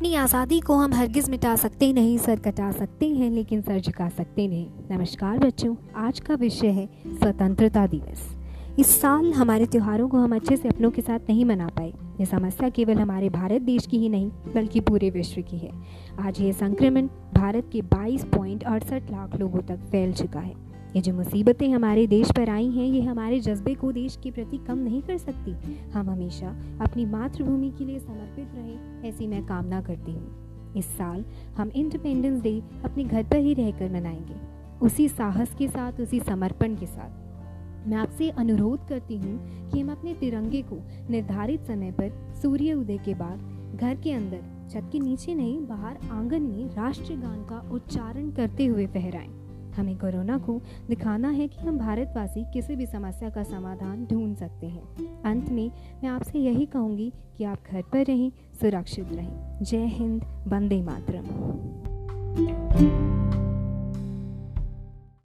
अपनी आज़ादी को हम हरगिज़ मिटा सकते नहीं, सर कटा सकते हैं, लेकिन सर झुका सकते नहीं। नमस्कार बच्चों, आज का विषय है स्वतंत्रता दिवस। इस साल हमारे त्योहारों को हम अच्छे से अपनों के साथ नहीं मना पाए। ये समस्या केवल हमारे भारत देश की ही नहीं, बल्कि पूरे विश्व की है। आज ये संक्रमण भारत के बाईस पॉइंट अड़सठ लाख लोगों तक फैल चुका है। ये जो मुसीबतें हमारे देश पर आई हैं, ये हमारे जज्बे को देश के प्रति कम नहीं कर सकती। हम हमेशा अपनी मातृभूमि के लिए समर्पित रहे, ऐसी मैं कामना करती हूँ। इस साल हम इंडिपेंडेंस डे अपने घर पर ही रहकर मनाएँगे। उसी साहस के साथ, उसी समर्पण के साथ। मैं आपसे अनुरोध करती हूँ कि हम अपने तिरंगे को निर्धारित समय पर सूर्य उदय के बाद घर के अंदर, छत के नीचे नहीं, बाहर आँगन में राष्ट्रीय गान का उच्चारण करते हुए फहराएँ। हमें कोरोना को दिखाना है कि हम भारतवासी किसी भी समस्या का समाधान ढूंढ सकते हैं। अंत में मैं आपसे यही कहूँगी कि आप घर पर रहें, सुरक्षित रहें। जय हिंद, वंदे मातरम।